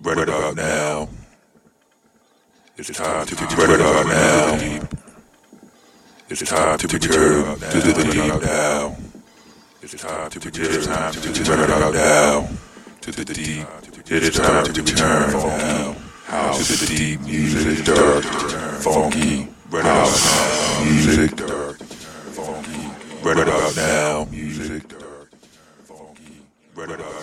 Right about now. It's time to right about now. It's time to return to the deep now. It's time to it's time to the about now. To the deep. It is time to return now. House to the deep music, dark, funky. Right about now. Music, dark, funky. Right about now. Music, dark, funky. Right about